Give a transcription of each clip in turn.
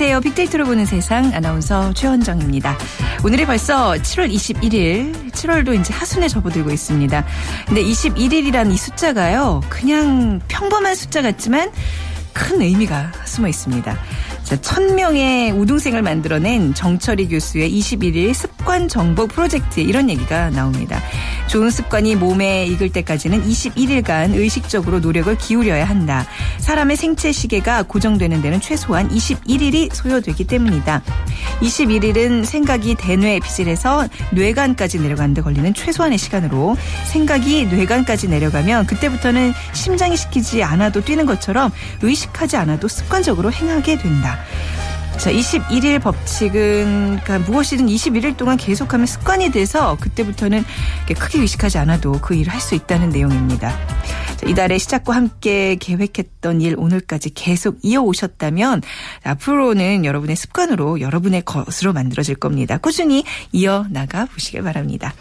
안녕하세요. 빅데이터로 보는 세상 아나운서 최원정입니다. 오늘이 벌써 7월 21일, 7월도 이제 하순에 접어들고 있습니다. 근데 21일이라는 이 숫자가요, 그냥 평범한 숫자 같지만 큰 의미가 숨어 있습니다. 자, 천명의 우등생을 만들어낸 정철희 교수의 21일 습관 정복 프로젝트에 이런 얘기가 나옵니다. 좋은 습관이 몸에 익을 때까지는 21일간 의식적으로 노력을 기울여야 한다. 사람의 생체 시계가 고정되는 데는 최소한 21일이 소요되기 때문이다. 21일은 생각이 대뇌에 비질해서 뇌관까지 내려가는데 걸리는 최소한의 시간으로 생각이 뇌관까지 내려가면 그때부터는 심장이 시키지 않아도 뛰는 것처럼 의식하지 않아도 습관적으로 행하게 된다. 자, 21일 법칙은 그러니까 무엇이든 21일 동안 계속하면 습관이 돼서 그때부터는 크게 의식하지 않아도 그 일을 할 수 있다는 내용입니다. 자, 이달의 시작과 함께 계획했던 일 오늘까지 계속 이어오셨다면 앞으로는 여러분의 습관으로 여러분의 것으로 만들어질 겁니다. 꾸준히 이어나가 보시길 바랍니다.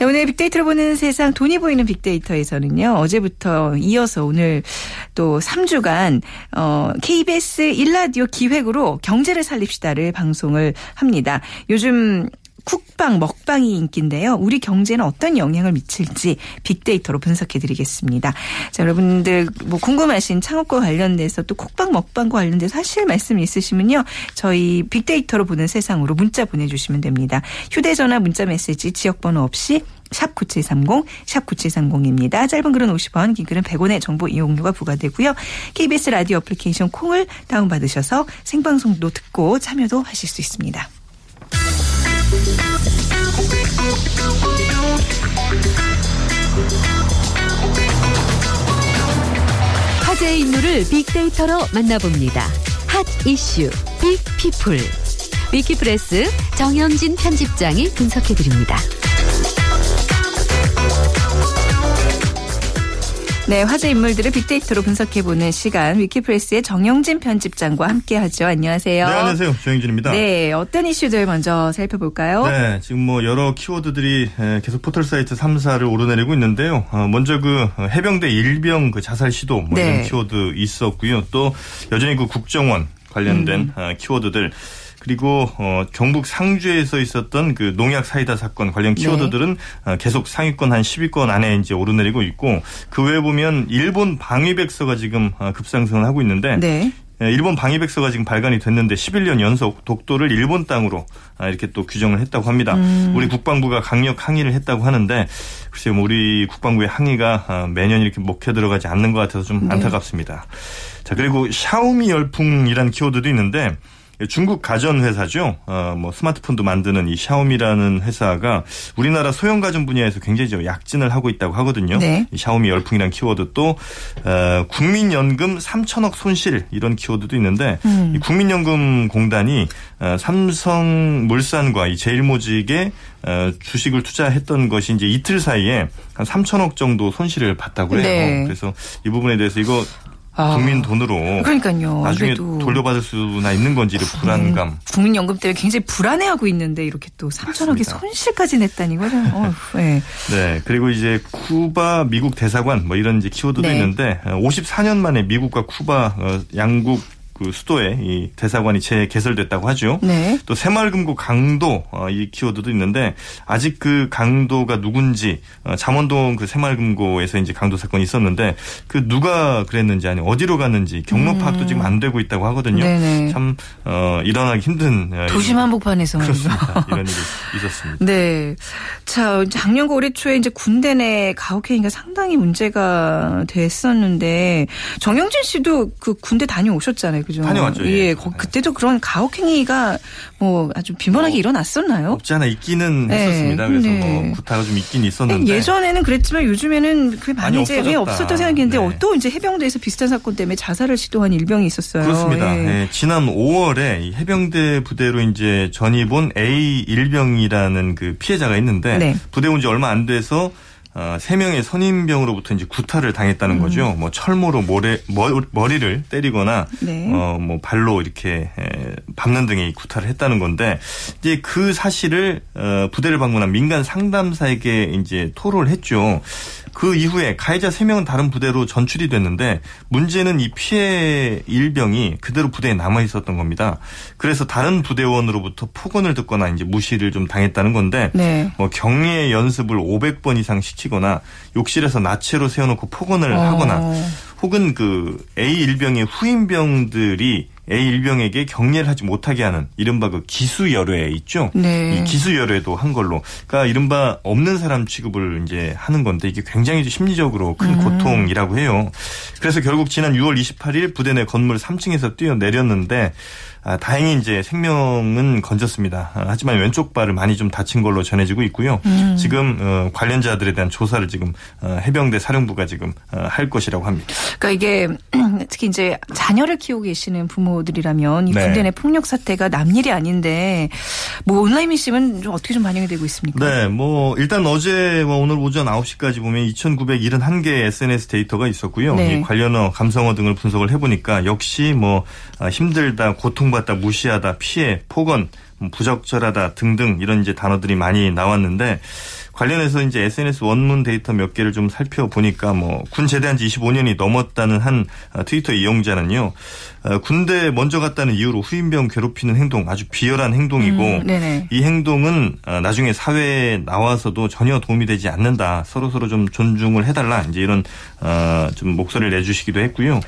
자, 오늘 빅데이터로 보는 세상 돈이 보이는 빅데이터에서는요. 어제부터 이어서 오늘 또 3주간 어 KBS 일라디오 기획으로 경제를 살립시다를 방송을 합니다. 요즘 쿡방, 먹방이 인기인데요. 우리 경제는 어떤 영향을 미칠지 빅데이터로 분석해 드리겠습니다. 자, 여러분들 뭐 궁금하신 창업과 관련돼서 또 쿡방, 먹방과 관련돼서 하실 말씀 있으시면요. 저희 빅데이터로 보는 세상으로 문자 보내주시면 됩니다. 휴대전화 문자 메시지 지역번호 없이 샵 9730, 샵 9730입니다. 짧은 글은 50원, 긴 글은 100원의 정보 이용료가 부과되고요. KBS 라디오 애플리케이션 콩을 다운받으셔서 생방송도 듣고 참여도 하실 수 있습니다. 화제의 인물을 빅데이터로 만나봅니다. hot issue big people 위키프레스 정영진 편집장이 분석해드립니다. 네, 화제 인물들을 빅데이터로 분석해보는 시간 위키프레스의 정영진 편집장과 함께하죠. 안녕하세요. 네, 안녕하세요. 정영진입니다. 네, 어떤 이슈들 먼저 살펴볼까요? 네, 지금 뭐 여러 키워드들이 계속 포털 사이트 3사를 오르내리고 있는데요. 어, 먼저 그 해병대 일병 그 자살 시도 뭐 네. 이런 키워드 있었고요. 또 여전히 그 국정원 관련된 어, 키워드들 그리고 어, 경북 상주에서 있었던 그 농약 사이다 사건 관련 키워드들은 어, 계속 상위권 한 10위권 안에 이제 오르내리고 있고 그 외에 보면 일본 방위백서가 지금 어, 급상승을 하고 있는데 네. 예, 일본 방위백서가 지금 발간이 됐는데 11년 연속 독도를 일본 땅으로 아, 이렇게 또 규정을 했다고 합니다. 우리 국방부가 강력 항의를 했다고 하는데 글쎄요, 뭐 우리 국방부의 항의가 아, 매년 이렇게 먹혀 들어가지 않는 것 같아서 좀 안타깝습니다. 자 그리고 샤오미 열풍이라는 키워드도 있는데 중국 가전 회사죠. 어, 뭐 스마트폰도 만드는 이 샤오미라는 회사가 우리나라 소형 가전 분야에서 굉장히 좀 약진을 하고 있다고 하거든요. 네. 이 샤오미 열풍이라는 키워드 또 어, 국민연금 3천억 손실 이런 키워드도 있는데 이 국민연금공단이 어, 삼성물산과 이 제일모직에 어, 주식을 투자했던 것이 이제 이틀 사이에 한 3천억 정도 손실을 봤다고 해요. 네. 그래서 이 부분에 대해서 이거 아. 국민 돈으로 그러니까요. 나중에 그래도 돌려받을 수나 있는 건지 이 불안감. 음, 국민연금 때문에 굉장히 불안해하고 있는데 이렇게 또 3천억의 맞습니다. 손실까지 냈다니 이거 좀 어휴, 네. 네. 그리고 이제 쿠바 미국 대사관 뭐 이런 이제 키워드도 네. 있는데 54년 만에 미국과 쿠바 어, 양국 그 수도에 이 대사관이 재개설됐다고 하죠. 네. 또 새마을금고 강도 어, 이 키워드도 있는데 아직 그 강도가 누군지 어, 잠원동 그 새마을금고에서 이제 강도 사건이 있었는데 그 누가 그랬는지 아니 어디로 갔는지 경로 파악도 지금 안 되고 있다고 하거든요. 음. 네네. 참 어, 일어나기 힘든 어, 도심 한복판에서. 그렇습니다. 이런 일이 있었습니다. 네. 자, 작년과 올해 초에 이제 군대 내 가혹행위가 상당히 문제가 됐었는데 정영진 씨도 그 군대 다녀오셨잖아요. 그죠? 다녀왔죠, 예. 예. 거- 그때도 그런 가혹행위가 뭐 아주 빈번하게 일어났었나요? 없지 않아 있기는 네, 했었습니다. 그래서 네. 뭐 구타가 좀 있긴 있었는데 예전에는 그랬지만 요즘에는 그게 많이, 이제 왜. 없었다고 생각했는데 네. 또 이제 해병대에서 비슷한 사건 때문에 자살을 시도한 일병이 있었어요. 그렇습니다. 예. 예, 지난 5월에 이 해병대 부대로 이제 전입 온 A 일병이라는 그 피해자가 있는데 네. 부대 온 지 얼마 안 돼서 어, 세 명의 선임병으로부터 이제 구타를 당했다는 음. 거죠. 뭐 철모로 모래, 머, 머리를 때리거나 네. 어, 뭐 발로 이렇게 에, 밟는 등의 구타를 했다는 건데 이제 그 사실을 어, 부대를 방문한 민간 상담사에게 이제 토로를 했죠. 그 이후에 가해자 3명은 다른 부대로 전출이 됐는데 문제는 이 피해 일병이 그대로 부대에 남아 있었던 겁니다. 그래서 다른 부대원으로부터 폭언을 듣거나 이제 무시를 좀 당했다는 건데 네. 뭐 경례 연습을 500번 이상 시키거나 욕실에서 나체로 세워놓고 폭언을 어. 하거나 혹은 그 A 일병의 후임병들이 A 일병에게 경례를 하지 못하게 하는 이른바 그 기수열애 있죠. 네. 이 기수열애도 한 걸로. 그러니까 이른바 없는 사람 취급을 이제 하는 건데 이게 굉장히 심리적으로 큰 음. 고통이라고 해요. 그래서 결국 지난 6월 28일 부대 내 건물 3층에서 뛰어 내렸는데 아, 다행히 이제 생명은 건졌습니다. 아, 하지만 왼쪽 발을 많이 좀 다친 걸로 전해지고 있고요. 음. 지금 어, 관련자들에 대한 조사를 지금 어, 해병대 사령부가 지금 어, 할 것이라고 합니다. 그러니까 이게 특히 이제 자녀를 키우고 계시는 부모 들이라면 이 네. 군대 내 폭력 사태가 남일이 아닌데 뭐 온라인 미심은 좀 어떻게 좀 반영이 되고 있습니까? 네, 뭐 일단 어제와 오늘 오전 9시까지 보면 2,971개 SNS 데이터가 있었고요. 네. 이 관련어, 감성어 등을 분석을 해보니까 역시 뭐 아, 힘들다, 고통받다, 무시하다, 피해, 폭언, 뭐 부적절하다 등등 이런 이제 단어들이 많이 나왔는데 관련해서 이제 SNS 원문 데이터 몇 개를 좀 살펴보니까 뭐 군 제대한 지 25년이 넘었다는 한 아, 트위터 이용자는요. 어, 군대 먼저 갔다는 이유로 후임병 괴롭히는 행동 아주 비열한 행동이고 음. 이 행동은 어, 나중에 사회에 나와서도 전혀 도움이 되지 않는다. 서로 서로 좀 존중을 해달라. 이제 이런 어, 좀 목소리를 내주시기도 했고요.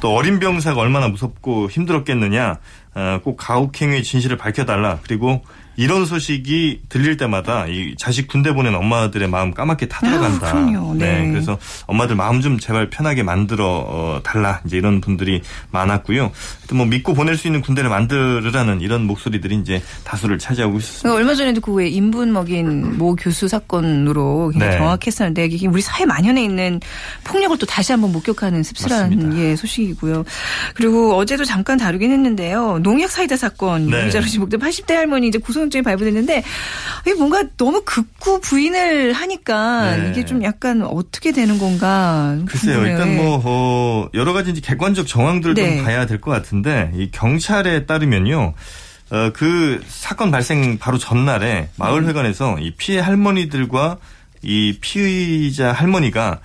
또 어린 병사가 얼마나 무섭고 힘들었겠느냐. 어, 꼭 가혹행위의 진실을 밝혀달라. 그리고 이런 소식이 들릴 때마다 이 자식 군대 보낸 엄마들의 마음 까맣게 타들어간다. 아, 그럼요. 네. 그래서 엄마들 마음 좀 제발 편하게 만들어 어, 달라. 이제 이런 분들이 많았고요. 뭐 믿고 보낼 수 있는 군대를 만들으라는 이런 목소리들이 이제 다수를 차지하고 있습니다. 그러니까 얼마 전에도 그 왜 인분 먹인 모 교수 사건으로 굉장히 네. 정확했었는데 이게 우리 사회 만연해 있는 폭력을 또 다시 한번 목격하는 씁쓸한. 예, 소식이고요. 그리고 어제도 잠깐 다루긴 했는데요. 농약 사이다 사건 네. 기자로 지목된 80대 할머니 이제 구속 영장이 발부됐는데 뭔가 너무 극구 부인을 하니까 네. 이게 좀 약간 어떻게 되는 건가 글쎄요, 궁금해요. 일단 예. 뭐, 어, 여러 가지 이제 객관적 정황들을 네. 좀 봐야 될 것 같은데, 이 경찰에 따르면요, 어, 그 사건 발생 바로 전날에 마을회관에서 이 피해 할머니들과 이 피의자 할머니가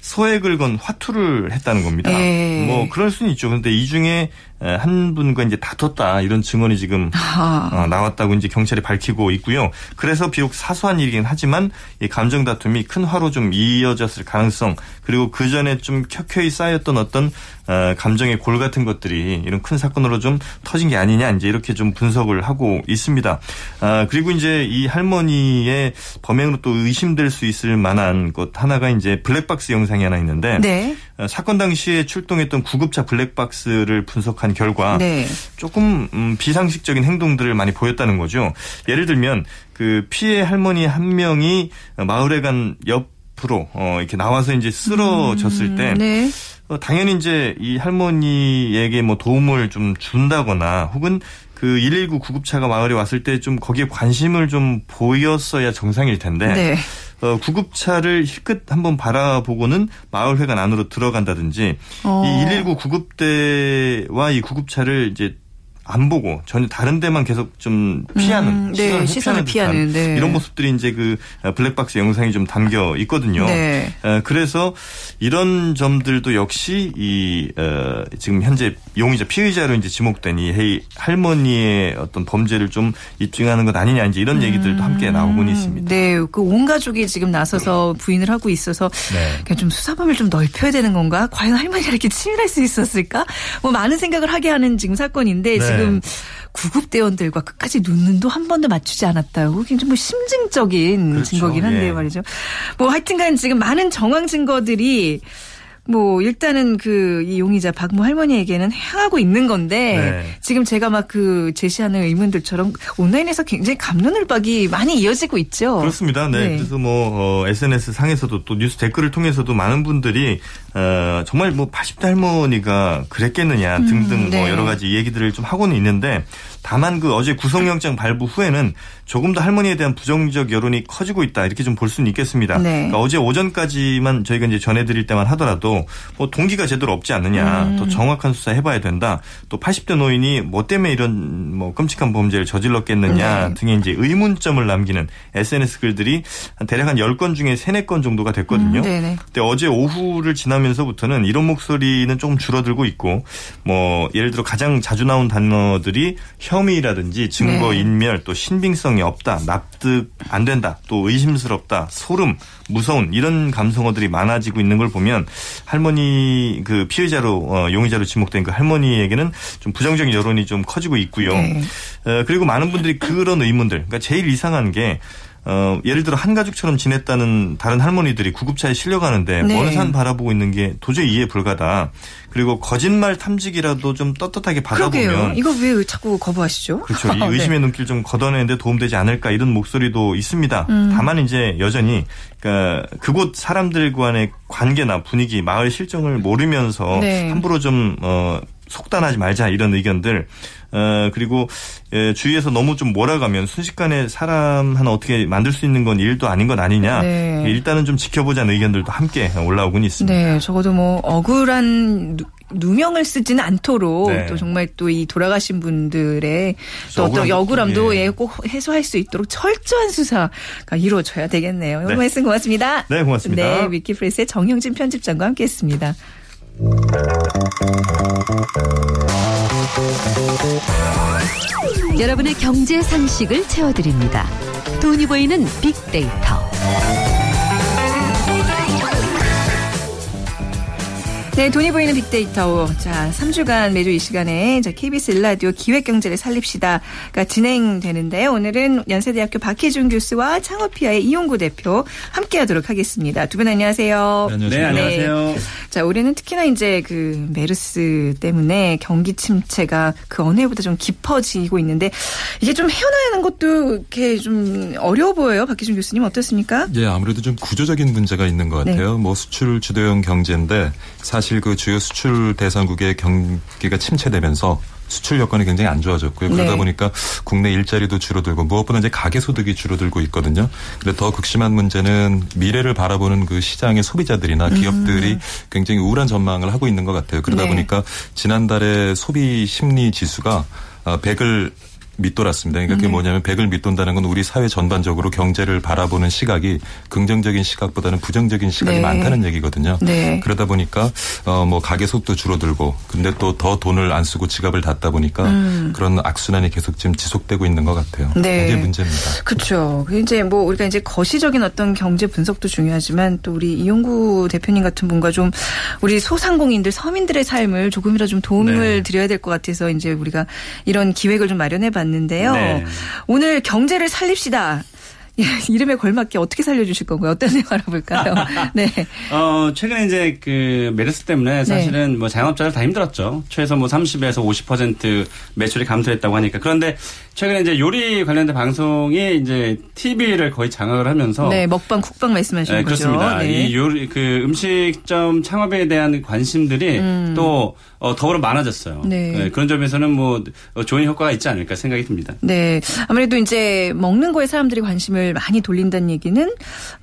소액을 건 화투를 했다는 겁니다. 예. 뭐, 그럴 수는 있죠. 근데 이 중에 에, 한 분과 이제 다퉜다, 이런 증언이 지금 아. 어, 나왔다고 이제 경찰이 밝히고 있고요. 그래서 비록 사소한 일이긴 하지만 이 감정 다툼이 큰 화로 좀 이어졌을 가능성 그리고 그 전에 좀 켜켜이 쌓였던 어떤 어, 감정의 골 같은 것들이 이런 큰 사건으로 좀 터진 게 아니냐 이제 이렇게 좀 분석을 하고 있습니다. 아, 그리고 이제 이 할머니의 범행으로 또 의심될 수 있을 만한 것 하나가 이제 블랙박스 영상이 하나 있는데 네. 어, 사건 당시에 출동했던 구급차 블랙박스를 분석한 결과 네. 조금 음, 비상식적인 행동들을 많이 보였다는 거죠. 예를 들면 그 피해 할머니 한 명이 마을회관 옆으로 어, 이렇게 나와서 이제 쓰러졌을 때 네. 어, 당연히 이제 이 할머니에게 뭐 도움을 좀 준다거나 혹은 그 119 구급차가 마을에 왔을 때 좀 거기에 관심을 좀 보였어야 정상일 텐데 네. 어, 구급차를 힐끗 한번 바라보고는 마을회관 안으로 들어간다든지 어. 이119 구급대와 이 구급차를 이제 안 보고 전혀 다른 데만 계속 좀 피하는 음, 네, 시선을 피하는, 네. 이런 모습들이 이제 그 블랙박스 영상이 좀 담겨 있거든요. 네. 어, 그래서 이런 점들도 역시 이 어, 지금 현재 용의자 피의자로 이제 지목된 이 헤이 할머니의 어떤 범죄를 좀 입증하는 것 아니냐 이제 이런 얘기들도 함께 나오곤 있습니다. 네, 그 온 가족이 지금 나서서 부인을 하고 있어서 네. 그냥 좀 수사범위를 좀 넓혀야 되는 건가? 과연 할머니가 이렇게 치밀할 수 있었을까? 뭐 많은 생각을 하게 하는 지금 사건인데 네. 지금 구급대원들과 끝까지 눈도 한 번도 맞추지 않았다고 굉장히 뭐 심증적인 그렇죠. 증거긴 한데요, 예. 말이죠. 뭐 하여튼간 지금 많은 정황 증거들이 뭐 일단은 그 이 용의자 박모 할머니에게는 향하고 있는 건데 네. 지금 제가 막 그 제시하는 의문들처럼 온라인에서 굉장히 감론을박이 많이 이어지고 있죠. 그렇습니다. 네. 네. 그래서 뭐 어, SNS 상에서도 또 뉴스 댓글을 통해서도 많은 분들이 어, 정말 뭐 80대 할머니가 그랬겠느냐 등등 네. 뭐 여러 가지 얘기들을 좀 하고는 있는데 다만 그 어제 구속영장 발부 후에는 조금 더 할머니에 대한 부정적 여론이 커지고 있다 이렇게 좀 볼 수는 있겠습니다. 네. 그러니까 어제 오전까지만 저희가 이제 전해드릴 때만 하더라도 뭐 동기가 제대로 없지 않느냐, 음. 더 정확한 수사 해봐야 된다. 또 80대 노인이 뭐 때문에 이런 뭐 끔찍한 범죄를 저질렀겠느냐 네. 등의 이제 의문점을 남기는 SNS 글들이 한 대략 한 10건 중에 3, 4건 정도가 됐거든요. 음, 네네. 근데 어제 오후를 지나면서부터는 이런 목소리는 조금 줄어들고 있고 뭐 예를 들어 가장 자주 나온 단어들이 혐의라든지 증거 네. 인멸 또 신빙성이 없다 납득 안 된다 또 의심스럽다 소름 무서운 이런 감성어들이 많아지고 있는 걸 보면 할머니 그 피해자로 어, 용의자로 지목된 그 할머니에게는 좀 부정적인 여론이 좀 커지고 있고요. 네. 어, 그리고 많은 분들이 그런 의문들 그러니까 제일 이상한 게 어, 예를 들어 한 가족처럼 지냈다는 다른 할머니들이 구급차에 실려가는데 네. 먼 산 바라보고 있는 게 도저히 이해 불가다. 그리고 거짓말 탐지기라도 좀 떳떳하게 그러게요. 받아보면 이거 왜 자꾸 거부하시죠? 그렇죠. 이 네. 의심의 눈길 좀 걷어내는데 도움되지 않을까 이런 목소리도 있습니다. 음. 다만 이제 여전히 그러니까 그곳 사람들 간의 관계나 분위기, 마을 실정을 모르면서 네. 함부로 좀 어, 속단하지 말자 이런 의견들. 어, 그리고 예, 주위에서 너무 좀 몰아가면 순식간에 사람 하나 어떻게 만들 수 있는 건 일도 아닌 건 아니냐. 네. 일단은 좀 지켜보자는 의견들도 함께 올라오곤 있습니다. 네, 적어도 뭐 억울한 누, 누명을 쓰지는 않도록 네. 또 정말 또 이 돌아가신 분들의 또 어떤 억울함도, 예. 예, 꼭 해소할 수 있도록 철저한 수사가 이루어져야 되겠네요. 오늘 네. 말씀 고맙습니다. 네, 고맙습니다. 네, 위키프레스의 정형진 편집장과 함께했습니다. 여러분의 경제 상식을 채워드립니다. 돈이 보이는 빅데이터. 네, 돈이 보이는 빅데이터. 자, 3주간 매주 이 시간에 자, KBS 일라디오 기획경제를 살립시다가 진행되는데요. 오늘은 연세대학교 박혜준 교수와 창업피아의 이용구 대표 함께 하도록 하겠습니다. 두분 안녕하세요. 네, 안녕하세요. 자, 올해는 특히나 이제 그 메르스 때문에 경기 침체가 그 어느 해보다 좀 깊어지고 있는데 이게 좀 헤어나는 것도 이렇게 좀 어려워 보여요. 박희준 교수님 어떻습니까? 예, 아무래도 좀 구조적인 문제가 있는 것 같아요. 네. 뭐 수출 주도형 경제인데 사실 그 주요 수출 대상국의 경기가 침체되면서 수출 여건이 굉장히 안 좋아졌고요. 그러다 네. 보니까 국내 일자리도 줄어들고 무엇보다 이제 가계 소득이 줄어들고 있거든요. 근데 더 극심한 문제는 미래를 바라보는 그 시장의 소비자들이나 기업들이 굉장히 우울한 전망을 하고 있는 것 같아요. 그러다 네. 보니까 지난달에 소비 심리 지수가 100을 밑돌았습니다. 그러니까 네. 그게 뭐냐면 100을 밑돈다는 건 우리 사회 전반적으로 경제를 바라보는 시각이 긍정적인 시각보다는 부정적인 시각이 네. 많다는 얘기거든요. 네. 그러다 보니까 어 뭐 가계 속도 줄어들고 근데 또 더 돈을 안 쓰고 지갑을 닫다 보니까 그런 악순환이 계속 지금 지속되고 있는 것 같아요. 음. 네. 이게 문제입니다. 그렇죠. 이제 뭐 우리가 이제 거시적인 어떤 경제 분석도 중요하지만 또 우리 이용구 대표님 같은 분과 좀 우리 소상공인들 서민들의 삶을 조금이라도 좀 도움을 네. 드려야 될 것 같아서 이제 우리가 이런 기획을 좀 마련해 봤 는데요. 네. 오늘 경제를 살립시다. 예, 이름에 걸맞게 어떻게 살려주실 건가요? 어떤 내용 알아볼까요? 네. 어, 최근에 이제 그 메르스 때문에 사실은 뭐 자영업자들 다 힘들었죠. 최소 뭐 30에서 50% 매출이 감소했다고 하니까. 그런데 최근에 이제 요리 관련된 방송이 이제 TV를 거의 장악을 하면서 네, 먹방, 국방 말씀하시는 네, 거죠. 그렇습니다. 네. 이 요리 그 음식점 창업에 대한 관심들이 또 어, 더불어 많아졌어요. 음. 네. 그런 점에서는 뭐 어, 좋은 효과가 있지 않을까 생각이 듭니다. 네. 아무래도 이제 먹는 거에 사람들이 관심을 많이 돌린다는 얘기는,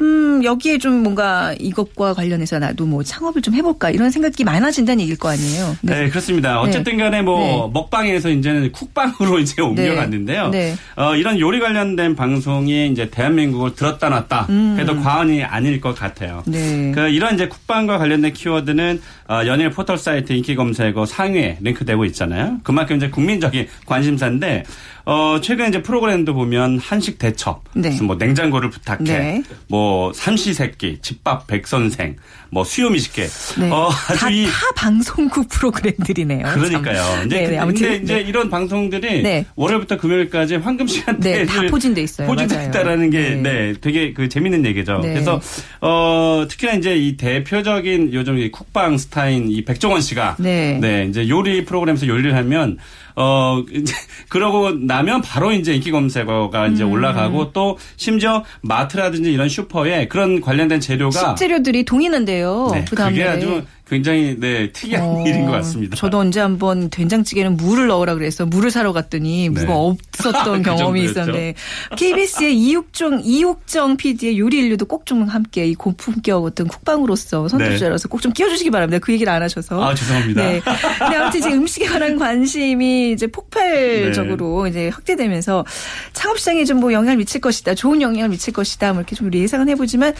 음, 여기에 좀 뭔가 이것과 관련해서 나도 뭐 창업을 좀 해볼까 이런 생각이 많아진다는 얘기일 거 아니에요. 네, 그렇습니다. 어쨌든 간에 뭐 네. 먹방에서 이제는 쿡방으로 이제 옮겨갔는데요. 네. 어, 이런 요리 관련된 방송이 이제 대한민국을 들었다 놨다 해도 과언이 아닐 것 같아요. 음. 네. 그 이런 이제 쿡방과 관련된 키워드는 어, 연예 포털 사이트 인기 검색 어 상위에 링크되고 있잖아요. 그만큼 이제 국민적인 관심사인데 어, 최근 이제 프로그램도 보면 한식 대첩, 네. 무슨 뭐 냉장고를 부탁해, 네. 뭐 삼시세끼, 집밥 백선생, 뭐 수요미식회, 네. 어, 다, 아주 이타 방송국 프로그램들이네요. 그러니까요. 참. 이제, 네, 그- 네, 아무튼. 근데 이제 네. 이런 방송들이 네. 월요일부터 금요일까지 황금 시간대에 네, 다 포진돼 있어요. 포진됐다라는 게 맞아요. 네. 네. 되게 그 재밌는 얘기죠. 네. 그래서 어 특히나 이제 이 대표적인 요즘 이 쿡방 스타인 이 백종원 씨가 네. 이제 요리 프로그램에서 요리를 하면 어 이제 그러고 나면 바로 이제 인기 검색어가 이제 음. 올라가고 또 심지어 마트라든지 이런 슈퍼에 그런 관련된 재료가 식재료들이 동이 난대요. 네, 그 다음에. 그게 아주 굉장히 네 특이한 어, 일인 것 같습니다. 저도 언제 한번 된장찌개는 무를 넣으라 그래서 무를 사러 갔더니 무가 네. 없었던 그 경험이 정도였죠. 있었는데 KBS의 이육정 이육정 PD의 요리 인류도 꼭 좀 함께 이 고품격 어떤 쿡방으로서 선두주자로서 꼭 좀 끼워주시기 바랍니다. 그 얘기를 안 하셔서. 아 죄송합니다. 네. 근데 아무튼 이제 음식에 관한 관심이 이제 폭발적으로 네. 이제 확대되면서 창업 시장에 좀 뭐 영향을 미칠 것이다. 좋은 영향을 미칠 것이다. 뭐 이렇게 좀 우리 예상은 해보지만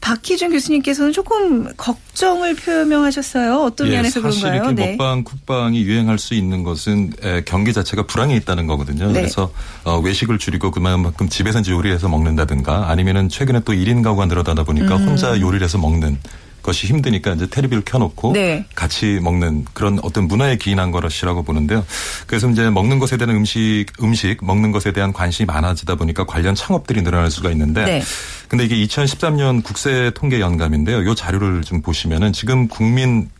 박희준 교수님께서는 조금 걱정을 표명하셨어요. 어떤 예, 면에서 사실 그런가요? 이렇게 먹방, 쿡방이 유행할 수 있는 것은 에, 경기 자체가 불황에 있다는 거거든요. 네. 그래서 어, 외식을 줄이고 그만큼 집에서 요리해서 먹는다든가 아니면은 최근에 또 1인 가구가 늘어나다 보니까 음. 혼자 요리를 해서 먹는 것이 힘드니까 이제 테레비를 켜놓고 네. 같이 먹는 그런 어떤 문화에 기인한 것이라고 보는데요. 그래서 이제 먹는 것에 대한 음식, 음식, 먹는 것에 대한 관심이 많아지다 보니까 관련 창업들이 늘어날 수가 있는데 네. 근데 이게 2013년 국세 통계 연감인데요. 요 자료를 좀 보시면은 지금 국민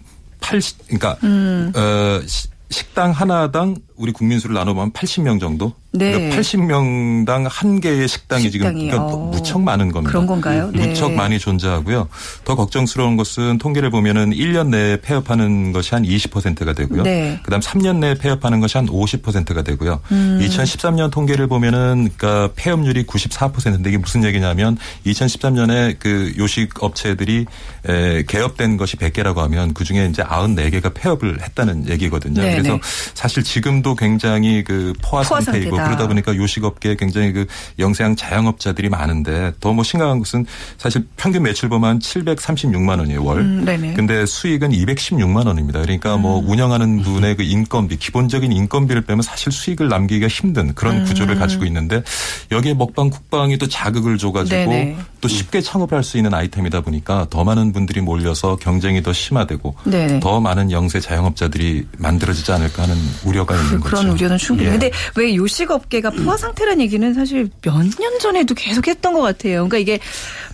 80 그러니까 음. 어 시- 식당 하나당 우리 국민 수를 나눠보면 80명 정도. 네. 그러니까 80명당 한 개의 식당이, 지금 식당이, 그러니까 어. 무척 많은 겁니다. 그런 건가요? 네. 무척 많이 존재하고요. 더 걱정스러운 것은 통계를 보면은 1년 내에 폐업하는 것이 한 20%가 되고요. 네. 그다음 3년 내에 폐업하는 것이 한 50%가 되고요. 음. 2013년 통계를 보면은 그러니까 폐업률이 94%인데 이게 무슨 얘기냐면 2013년에 그 요식 업체들이 에, 개업된 것이 100개라고 하면 그 중에 이제 94개가 폐업을 했다는 얘기거든요. 네, 그래서 네. 사실 지금도 굉장히 그 포화, 포화 상태이고 상태다. 그러다 보니까 요식업계에 굉장히 그 영세한 자영업자들이 많은데 더 뭐 심각한 것은 사실 평균 매출 보면 736만 원이에요 월. 음, 네네. 근데 수익은 216만 원입니다. 그러니까 뭐 음. 운영하는 분의 그 인건비, 기본적인 인건비를 빼면 사실 수익을 남기기가 힘든 그런 음. 구조를 가지고 있는데 여기에 먹방, 국방이 또 자극을 줘가지고 네네. 또 쉽게 창업할 수 있는 아이템이다 보니까 더 많은 분들이 몰려서 경쟁이 더 심화되고 네네. 더 많은 영세 자영업자들이 만들어지지 않을까 하는 우려가 있는 거죠. 그런 우려는 충분히. 예. 근데 왜 요식업계가 포화 상태라는 얘기는 사실 몇 년 전에도 계속 했던 것 같아요. 그러니까 이게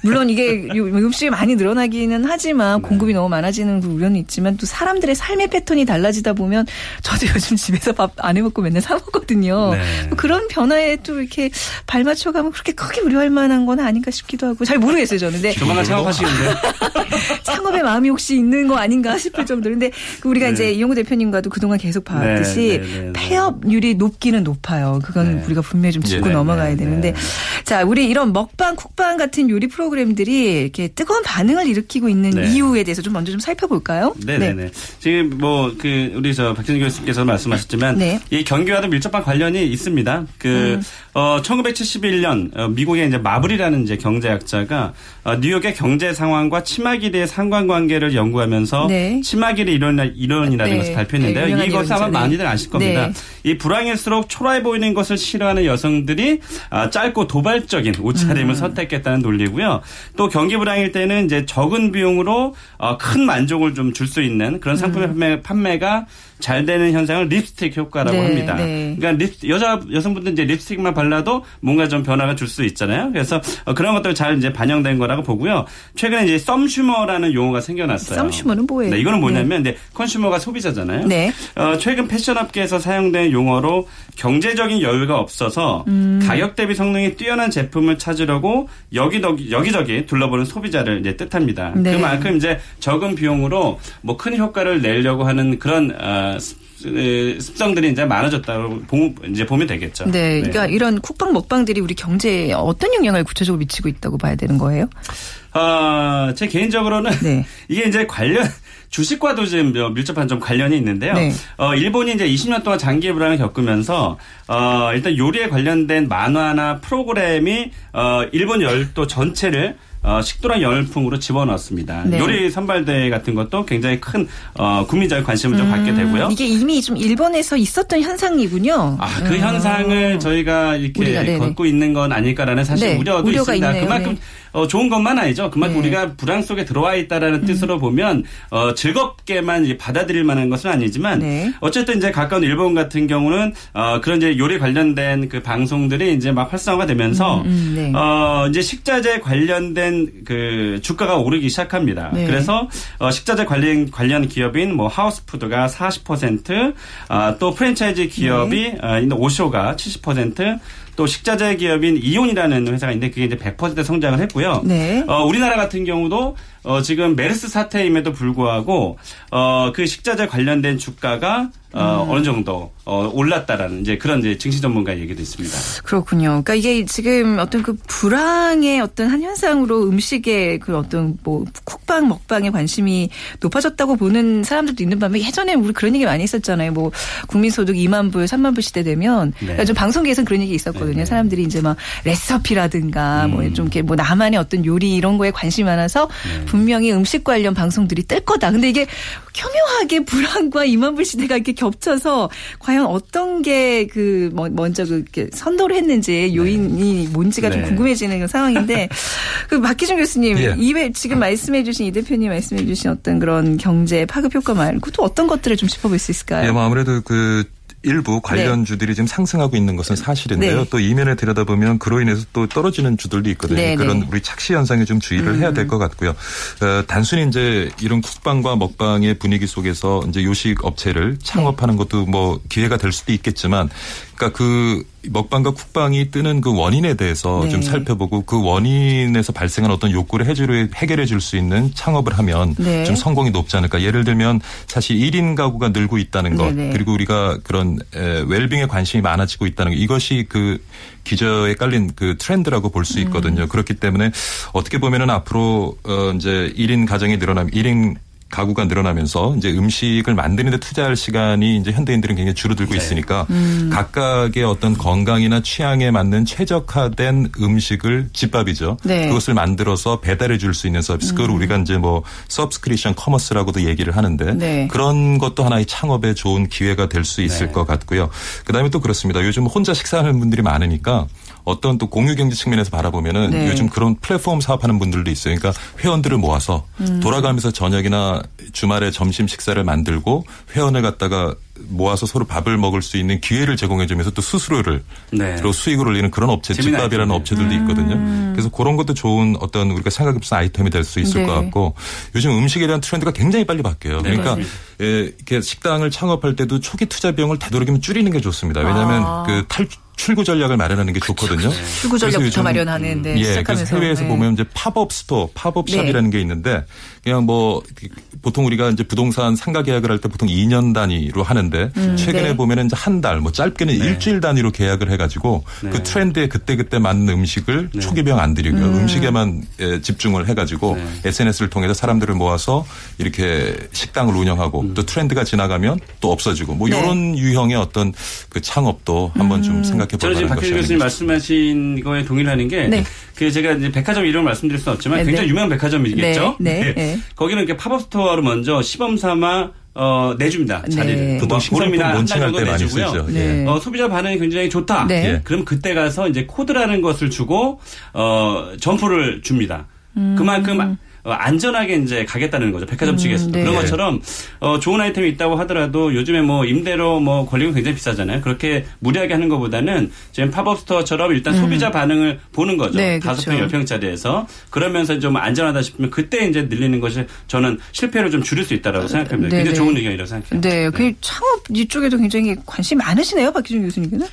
물론 이게 요- 음식이 많이 늘어나기는 하지만 네. 공급이 너무 많아지는 그 우려는 있지만 또 사람들의 삶의 패턴이 달라지다 보면 저도 요즘 집에서 밥 안 해먹고 맨날 사 먹거든요. 네. 그런 변화에 또 이렇게 발맞춰가면 그렇게 크게 우려할 만한 건 아닌가 싶기도 하고 잘 모르겠어요 저는. 근데 조만간 창업하시겠는데. 창업의 마음이 혹시 있는 거 아닌가 싶을 정도로. 근데 그 우리가 네. 이제 이용구 대표님과도 그동안 계속 봤듯이 네, 네, 네, 네. 폐업률이 높기는 높아요. 그건 네. 우리가 분명히 좀 짚고 네, 넘어가야 네, 되는데. 네. 자, 우리 이런 먹방, 쿡방 같은 요리 프로그램들이 이렇게 뜨거운 반응을 일으키고 있는 네. 이유에 대해서 좀 먼저 좀 살펴볼까요? 네네네. 지금 뭐 그 우리 저 박진희 교수님께서 말씀하셨지만 네. 음. 이 경기와도 밀접한 관련이 있습니다. 그 어, 1971년 어, 미국의 이제 마블이라는 이제 경제학자가 어, 뉴욕의 경제 상황과 치마길의 상관관계를 연구하면서 네. 치마길의 이론 이론이라는 네. 것을 발표했는데요. 네, 이것을 아마. 네. 많이들 아실 겁니다. 네. 이 불황일수록 초라해 보이는 것을 싫어하는 여성들이 아, 짧고 도발적인 옷차림을 음. 선택했다는 논리고요. 또 경기 불황일 때는 이제 적은 비용으로 어, 큰 만족을 좀 줄 수 있는 그런 상품의 판매, 판매가 잘 되는 현상을 립스틱 효과라고 음. 네, 합니다. 네. 그러니까 립, 여자 여성분들 이제 립스틱만 발라도 뭔가 좀 변화가 줄 수 있잖아요. 그래서 어, 그런 것들 잘 이제 반영된 거라고 보고요. 최근에 이제 썸슈머라는 용어가 생겨났어요. 썸슈머는 뭐예요? 네, 이거는 뭐냐면 네, 컨슈머가 소비자잖아요. 네. 어, 최근 패션업계에서 사용된 용어로 경제적인 여유가 없어서 음. 가격 대비 성능이 뛰어난 제품을 찾으려고 여기저기, 여기저기 둘러보는 소비자를 이제 뜻합니다. 네. 그만큼 이제 적은 비용으로 뭐 큰 효과를 내려고 하는 그런 어, 습성들이 이제 많아졌다고 보, 이제 보면 되겠죠. 네. 그러니까 이런 쿡방 먹방들이 우리 경제에 어떤 영향을 구체적으로 미치고 있다고 봐야 되는 거예요? 어, 제 개인적으로는 네. 이게 이제 관련 주식과도 좀 밀접한 좀 관련이 있는데요. 네. 어, 일본이 이제 20년 동안 장기 불황을 겪으면서 어, 일단 요리에 관련된 만화나 프로그램이 어, 일본 열도 전체를 어, 식도락 열풍으로 집어넣었습니다. 네. 요리 선발대회 같은 것도 굉장히 큰 어, 국민적 관심을 좀 갖게 되고요. 음, 이게 이미 좀 일본에서 있었던 현상이군요. 아, 그 음. 현상을 저희가 이렇게 우리가. 걷고 있는 건 아닐까라는 사실 네, 우려도 있습니다. 있네요. 그만큼 네. 어, 좋은 것만 아니죠. 그만큼 네. 음. 우리가 불황 속에 들어와 있다라는 뜻으로 보면 어, 즐겁게만 받아들일 만한 것은 아니지만 네. 어쨌든 이제 가까운 일본 같은 경우는 어, 그런 이제 요리 관련된 그 방송들이 이제 막 활성화가 되면서 음, 네. 어, 이제 식자재 관련된 그 주가가 오르기 시작합니다. 네. 그래서 어, 식자재 관련 관련 기업인 뭐 하우스푸드가 40%, 아, 또 프랜차이즈 기업이 네. 어, 오쇼가 70%, 또 식자재 기업인 이온이라는 회사가 있는데 그게 이제 100% 성장을 했고요. 네. 어, 우리나라 같은 경우도 어, 지금 메르스 사태임에도 불구하고 어, 그 식자재 관련된 주가가 어, 음. 어느 정도 어, 올랐다라는 이제 그런 이제 증시 전문가 얘기도 있습니다. 그렇군요. 그러니까 이게 지금 어떤 그 불황의 어떤 한 현상으로 음식의 그 어떤 뭐 쿡방 먹방에 관심이 높아졌다고 보는 사람들도 있는 반면 예전에 우리 그런 얘기 많이 했었잖아요. 뭐 국민소득 2만 불, 3만 불 시대 되면 네. 그러니까 좀 방송계에서 그런 얘기 있었거든요. 네, 네. 사람들이 이제 막 레시피라든가 뭐 음. 좀 이렇게 뭐 나만의 어떤 요리 이런 거에 관심이 많아서 네. 분명히 음식 관련 방송들이 뜰 거다. 근데 이게 교묘하게 불황과 2만 불 시대가 이렇게 겹쳐서 과연 어떤 게 그 먼저 그 선도를 했는지 요인이 뭔지가 좀 네. 궁금해지는 그런 상황인데 그 박기준 교수님 예. 이외 지금 말씀해주신 이 대표님 말씀해주신 어떤 그런 경제 파급 효과 말고 또 어떤 것들을 좀 짚어볼 수 있을까요? 예, 뭐 아무래도 그 일부 관련주들이 지금 상승하고 있는 것은 사실인데요. 네. 또 이면에 들여다보면 그로 인해서 또 떨어지는 주들도 있거든요. 네, 그런 네. 우리 착시 현상에 좀 주의를 해야 될 것 같고요. 어, 단순히 이제 이런 국방과 먹방의 분위기 속에서 이제 요식 업체를 창업하는 것도 뭐 기회가 될 수도 있겠지만 그러니까 그 먹방과 국방이 뜨는 그 원인에 대해서 네. 좀 살펴보고 그 원인에서 발생한 어떤 욕구를 해결해, 해결해 줄 수 있는 창업을 하면 네. 좀 성공이 높지 않을까. 예를 들면 사실 1인 가구가 늘고 있다는 것 네네. 그리고 우리가 그런 에, 웰빙에 관심이 많아지고 있다는 것 이것이 그 기저에 깔린 그 트렌드라고 볼 수 있거든요. 음. 그렇기 때문에 어떻게 보면은 앞으로 어 이제 1인 가정이 늘어나면 1인 가구가 늘어나면서 이제 음식을 만드는데 투자할 시간이 이제 현대인들은 굉장히 줄어들고 네. 있으니까 음. 각각의 어떤 건강이나 취향에 맞는 최적화된 음식을 집밥이죠. 네. 그것을 만들어서 배달해 줄 수 있는 서비스. 그걸 우리가 이제 뭐 subscription commerce라고도 얘기를 하는데 네. 그런 것도 하나의 창업에 좋은 기회가 될 수 있을 네. 것 같고요. 그다음에 또 그렇습니다. 요즘 혼자 식사하는 분들이 많으니까 어떤 또 공유 경제 측면에서 바라보면은 네. 요즘 그런 플랫폼 사업하는 분들도 있어요. 그러니까 회원들을 모아서 음. 돌아가면서 저녁이나 주말에 점심 식사를 만들고 회원을 갖다가 모아서 서로 밥을 먹을 수 있는 기회를 제공해 주면서 또 수수료를 네. 그리고 수익을 올리는 그런 업체 집밥이라는. 업체들도 있거든요. 그래서 그런 것도 좋은 어떤 우리가 생각해 볼 아이템이 될 수 있을 네. 것 같고 요즘 음식에 대한 트렌드가 굉장히 빨리 바뀌어요. 네, 그러니까. 예, 이렇게 식당을 창업할 때도 초기 투자 비용을 되도록이면 줄이는 게 좋습니다. 왜냐하면 아. 그 탈, 출구 전략을 마련하는 게 좋거든요. 출구 그래서 전략부터 요즘 마련하는데 예, 그래서 시작하면서 해외에서 네. 보면 이제 pop-up store, pop-up 네. shop이라는 게 있는데 그냥 뭐 보통 우리가 이제 부동산 상가 계약을 할 때 보통 2년 단위로 하는데 최근에 네. 보면은 이제 한 달, 뭐 짧게는 일주일 단위로 계약을 해가지고 네. 그 트렌드에 그때 그때 맞는 음식을 초기 비용 안 들이고요. 음. 식에만 집중을 해가지고 네. SNS를 통해서 사람들을 모아서 이렇게 식당을 운영하고 또 트렌드가 지나가면 또 없어지고 뭐 네. 이런 유형의 어떤 그 창업도 한번 좀 생각 해볼 저는 지금 박희준 교수님 말씀하신 거에 동의를 하는 게, 네. 그 제가 이제 백화점 이름을 말씀드릴 수는 없지만 네, 굉장히 네. 유명한 백화점이겠죠. 네, 네, 네. 거기는 이렇게 pop-up store로 먼저 시범 삼아 어, 내줍니다. 네. 자리를. 보통 뭐 신상품 보름이나 한달 론칭할 정도 때 많이 내주고요. 쓰죠. 네. 예. 어, 소비자 반응이 굉장히 좋다. 네. 예. 그럼 그때 가서 이제 코드라는 것을 주고 어, 점포를 줍니다. 그만큼 어, 안전하게 이제 가겠다는 거죠. 백화점 측에서도. 네. 그런 것처럼 어, 좋은 아이템이 있다고 하더라도 요즘에 뭐 임대료 뭐 권리금 굉장히 비싸잖아요. 그렇게 무리하게 하는 것보다는 지금 pop-up store처럼 일단 소비자 반응을 보는 거죠. 음. 네, 다섯 그렇죠. 평, 열 평짜리에서 그러면서 좀 안전하다 싶으면 그때 이제 늘리는 것이 저는 실패를 좀 줄일 수 있다라고 생각합니다. 네, 굉장히 네. 좋은 의견이라고 생각합니다. 네, 그 창업 이쪽에도 굉장히 관심 많으시네요, 박기준 교수님께는.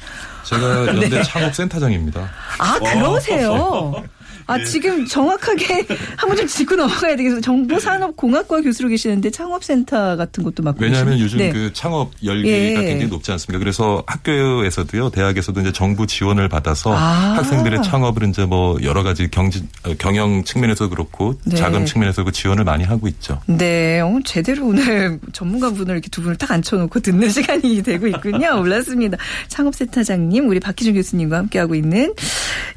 제가 연대 네. 창업센터장입니다. 아, 그러세요? 아, 지금 정확하게 한번 좀 짚고 넘어가야 되겠어요. 정보산업공학과 교수로 계시는데 창업센터 같은 것도 맡고 왜냐하면 계시는- 요즘 네. 그 창업 열기가 예. 굉장히 높지 않습니까? 그래서 학교에서도요, 대학에서도 이제 정부 지원을 받아서 아. 학생들의 창업을 이제 뭐 여러 가지 경지, 어, 경영 측면에서 그렇고 네. 자금 측면에서 그 지원을 많이 하고 있죠. 네, 어, 제대로 오늘 전문가 분을 이렇게 두 분을 딱 앉혀놓고 듣는 시간이 되고 있군요. 몰랐습니다. 창업센터장님, 우리 박희준 교수님과 함께하고 있는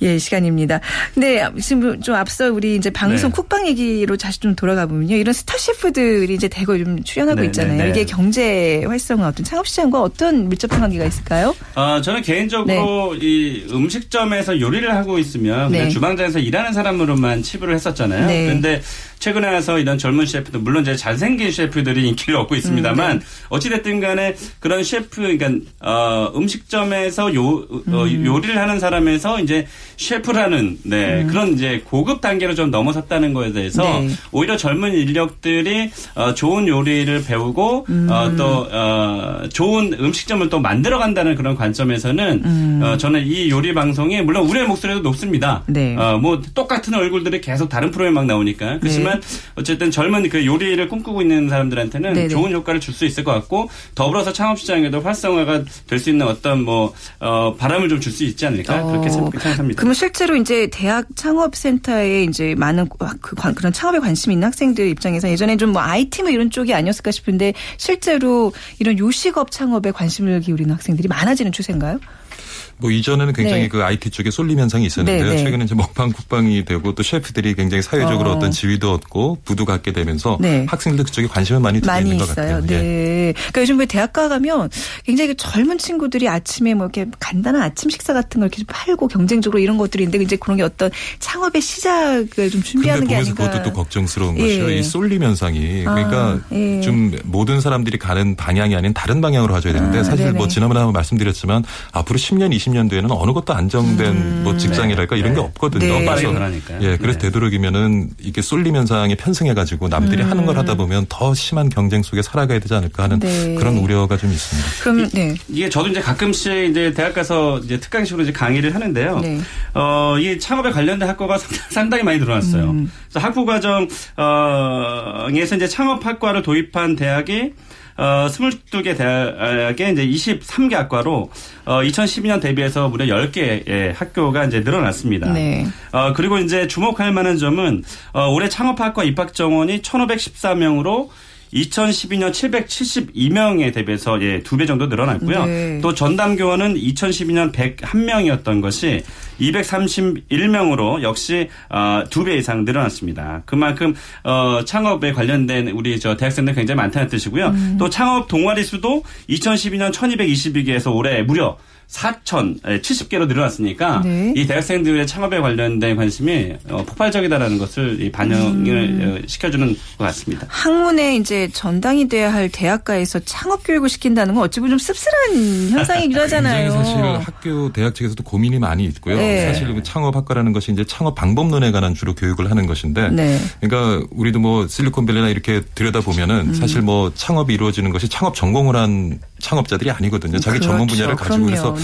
예 시간입니다. 근데 지금 좀 앞서 우리 이제 방송 네. 쿡방 얘기로 다시 좀 돌아가 보면요, 이런 스타 셰프들이 이제 대거 좀 출연하고 네, 있잖아요. 네, 네. 이게 경제 활성화 어떤 창업 시장과 어떤 밀접한 관계가 있을까요? 어, 저는 개인적으로 이 음식점에서 요리를 하고 있으면 네. 주방장에서 일하는 사람으로만 치부를 했었잖아요. 네. 그런데 최근에 와서 이런 젊은 셰프들 물론 이제 잘생긴 셰프들이 인기를 얻고 있습니다만 음, 네. 어찌됐든 간에 그런 셰프 그러니까 어, 음식점에서 요, 어, 음. 요리를 하는 사람에서 이제 셰프라는 네, 그런 지금은 이제 고급 단계로 좀 넘어섰다는 거에 대해서 네. 오히려 젊은 인력들이 어, 좋은 요리를 배우고 음. 어, 또 어, 좋은 음식점을 또 만들어 간다는 그런 관점에서는 어, 저는 이 요리 방송이 물론 우리의 목소리도 높습니다. 음. 네. 어, 뭐 똑같은 얼굴들이 계속 다른 프로에 막 나오니까 그렇지만 어쨌든 젊은 그 요리를 꿈꾸고 있는 사람들한테는 네네. 좋은 효과를 줄 수 있을 것 같고 더불어서 창업 시장에도 활성화가 될 수 있는 어떤 뭐 어, 바람을 좀 줄 수 있지 않을까 그렇게 어, 생각합니다. 그러면 실제로 이제 대학 창업센터에 이제 많은 그 관- 그런 창업에 관심 있는 학생들 입장에서 예전에 좀 뭐 IT 뭐 이런 쪽이 아니었을까 싶은데 실제로 이런 요식업 창업에 관심을 기울이는 학생들이 많아지는 추세인가요? 뭐 이전에는 굉장히 네. 그 IT 쪽에 쏠림 현상이 있었는데요. 네, 네. 최근에 이제 먹방 국방이 되고 또 셰프들이 굉장히 사회적으로 어. 어. 떤 지위도 얻고 부도 갖게 되면서 네. 학생들도 그쪽에 관심을 많이 두고 많이 있는 것 있어요. 같아요. 예. 네. 그러니까 요즘 왜 대학가 가면 굉장히 그 젊은 친구들이 아침에 뭐 이렇게 간단한 아침 식사 같은 걸 이렇게 좀 팔고 경쟁적으로 이런 것들이 있는데 이제 그런 게 어떤 창업의 시작을 좀 준비하는 근데 게 보면서 아닌가. 그것도 또 걱정스러운 예. 것이요. 이 쏠림 현상이 그러니까 아, 예. 좀 모든 사람들이 가는 방향이 아닌 다른 방향으로 가져야 되는데 아, 사실 네네. 뭐 지난번에 한번 말씀드렸지만 앞으로 10년, 20년 뒤에는 어느 것도 안정된 뭐 직장이랄까 이런 게 없거든요. 음. 네. 그래서. 예, 그래서 네. 되도록이면은 이게 쏠림 현상에 편승해 가지고 남들이 하는 걸 하다 보면 더 심한 경쟁 속에 살아가야 되지 않을까 하는 음. 네. 그런 우려가 좀 있습니다. 그럼 네. 이게 저도 이제 가끔씩 이제 대학 가서 이제 특강식으로 이제 강의를 하는데요. 네. 어, 이 창업에 관련된 학과가 상당히 많이 늘어났어요. 음. 그래서 학부 과정, 어,에서 이제 창업 학과를 도입한 대학이 어, 22개 대학에 이제 23개 학과로 어, 2012년 대비해서 무려 10개의 학교가 이제 늘어났습니다. 네. 어, 그리고 이제 주목할 만한 점은 어, 올해 창업학과 입학 정원이 1,514명으로 2012년 772명에 대비해서 예, 두 배 정도 늘어났고요. 네. 또 전담 교원은 2012년 101명이었던 것이 231명으로 역시 어, 두배 이상 늘어났습니다. 그만큼 어, 창업에 관련된 우리 저 대학생들 굉장히 많다는 뜻이고요. 음. 또 창업 동아리 수도 2012년 1222개에서 올해 무려 4,070개로 늘어났으니까 네. 이 대학생들의 창업에 관련된 관심이 어, 폭발적이다라는 것을 이 반영을 음. 어, 시켜주는 것 같습니다. 학문에 이제 전당이 돼야 할 대학가에서 창업 교육을 시킨다는 건 어찌 보면 좀 씁쓸한 현상이기도 하잖아요. 굉장히 사실 학교 대학 측에서도 고민이 많이 있고요. 네. 사실 그 창업학과라는 것이 이제 창업 방법론에 관한 주로 교육을 하는 것인데, 네. 그러니까 우리도 뭐 실리콘밸리나 이렇게 들여다 음. 보면은 사실 뭐 창업이 이루어지는 것이 창업 전공을 한 창업자들이 아니거든요. 자기 전문 그렇죠. 분야를 가지고 그럼요. 해서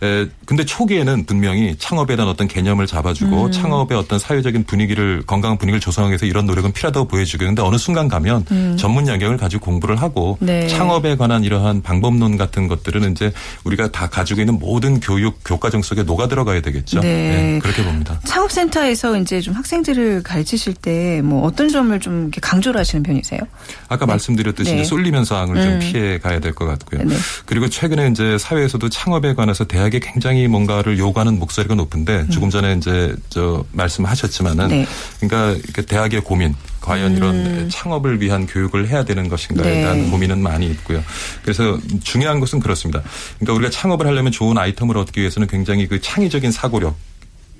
네. 에, 근데 초기에는 분명히 창업에 대한 어떤 개념을 음. 잡아주고 창업의 어떤 사회적인 분위기를 건강한 분위기를 조성하기 위해서 이런 노력은 필요하다고 보여지고 근데 어느 순간 가면 전문 영역을 가지고 공부를 하고 음. 네. 창업에 관한 이러한 방법론 같은 것들은 이제 우리가 다 가지고 있는 모든 교육 교과정 속에 녹아 들어가야 되겠죠. 네. 그렇게 봅니다. 창업센터에서 이제 좀 학생들을 가르치실 때 뭐 어떤 점을 좀 강조를 하시는 편이세요? 아까 말씀드렸듯이 네. 쏠림 현상을 음. 좀 피해 가야 될 것 같고요. 네. 그리고 최근에 이제 사회에서도 창업에 관해서 대학에 굉장히 뭔가를 요구하는 목소리가 높은데 조금 전에 이제 저 말씀하셨지만은 음. 네. 그러니까 대학의 고민 과연 이런 창업을 위한 교육을 해야 되는 것인가에 음. 네. 대한 고민은 많이 있고요. 그래서 중요한 것은 그렇습니다. 그러니까 우리가 창업을 하려면 좋은 아이템을 얻기 위해서는 굉장히 그 창의적인 사고력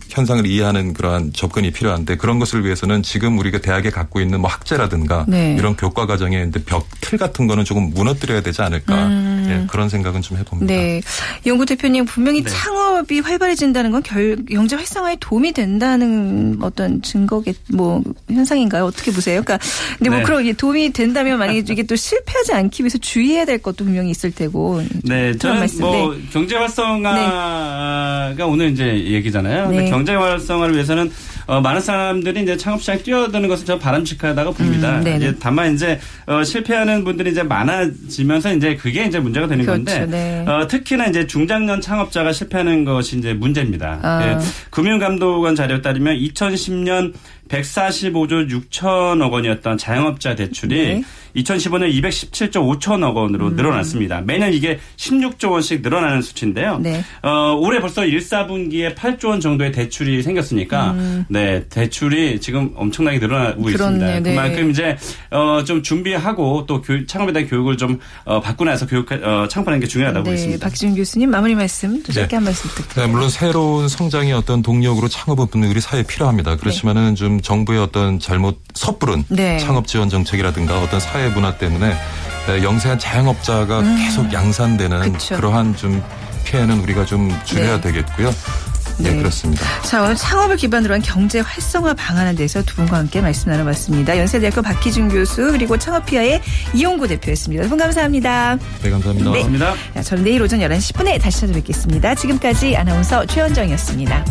현상을 이해하는 그러한 접근이 필요한데 그런 것을 위해서는 지금 우리가 대학에 갖고 있는 뭐 학제라든가 네. 이런 교과 과정의 벽틀 같은 거는 조금 무너뜨려야 되지 않을까 예, 그런 생각은 좀 해봅니다. 네. 연구 대표님 분명히 네. 창업이 활발해진다는 건 결, 경제 활성화에 도움이 된다는 어떤 증거겠 뭐 현상인가요? 어떻게 보세요? 그러니까 근데 뭐 네. 그런 게 도움이 된다면 만약에 이게 또 실패하지 않기 위해서 주의해야 될 것도 분명히 있을 테고. 네, 그런 저는 말씀. 뭐 네. 경제 활성화가 오늘 이제 얘기잖아요. 경제 활성화를 위해서는 어, 많은 사람들이 이제 창업 시장에 뛰어드는 것은 저는 바람직하다고 봅니다. 음. 이제 다만 이제 어, 실패하는 분들이 이제 많아지면서 이제 그게 이제 문제가 되는 그렇죠, 건데 네. 어, 특히나 이제 중장년 창업자가 실패하는 것이 이제 문제입니다. 아. 예, 금융감독원 자료에 따르면 2010년 145조 6천억 원이었던 자영업자 대출이 네. 음. 2015년 217조 5천억 원으로 늘어났습니다. 매년 이게 16조 원씩 늘어나는 수치인데요. 네. 어, 올해 벌써 1, 4분기에 8조 원 정도의 대출이 생겼으니까 네, 대출이 지금 엄청나게 늘어나고 음. 그렇네요. 있습니다. 네. 그만큼 이제 어, 좀 준비하고 또 교육, 창업에 대한 교육을 좀 어, 받고 나서 교육 어, 창업하는 게 중요하다고 네. 보겠습니다. 박지훈 교수님 마무리 말씀 또 짧게 네. 한 말씀 네, 부탁드립니다. 물론 새로운 성장의 어떤 동력으로 창업은 우리 사회에 필요합니다. 그렇지만은 좀 정부의 어떤 잘못 섣부른 네. 창업 지원 정책이라든가 어떤 사회 문화 때문에 에, 영세한 자영업자가 계속 양산되는 음. 그쵸. 그러한 좀 피해는 우리가 좀 줄여야 네. 되겠고요. 네, 그렇습니다. 자, 오늘 창업을 기반으로 한 경제 활성화 방안에 대해서 두 분과 함께 말씀 나눠봤습니다. 연세대학교 박희준 교수 그리고 창업피아의 이용구 대표였습니다. 두 분 감사합니다. 네, 감사합니다. 네. 감사합니다. 자, 저는 내일 오전 11시 10분에 다시 찾아뵙겠습니다. 지금까지 아나운서 최현정이었습니다.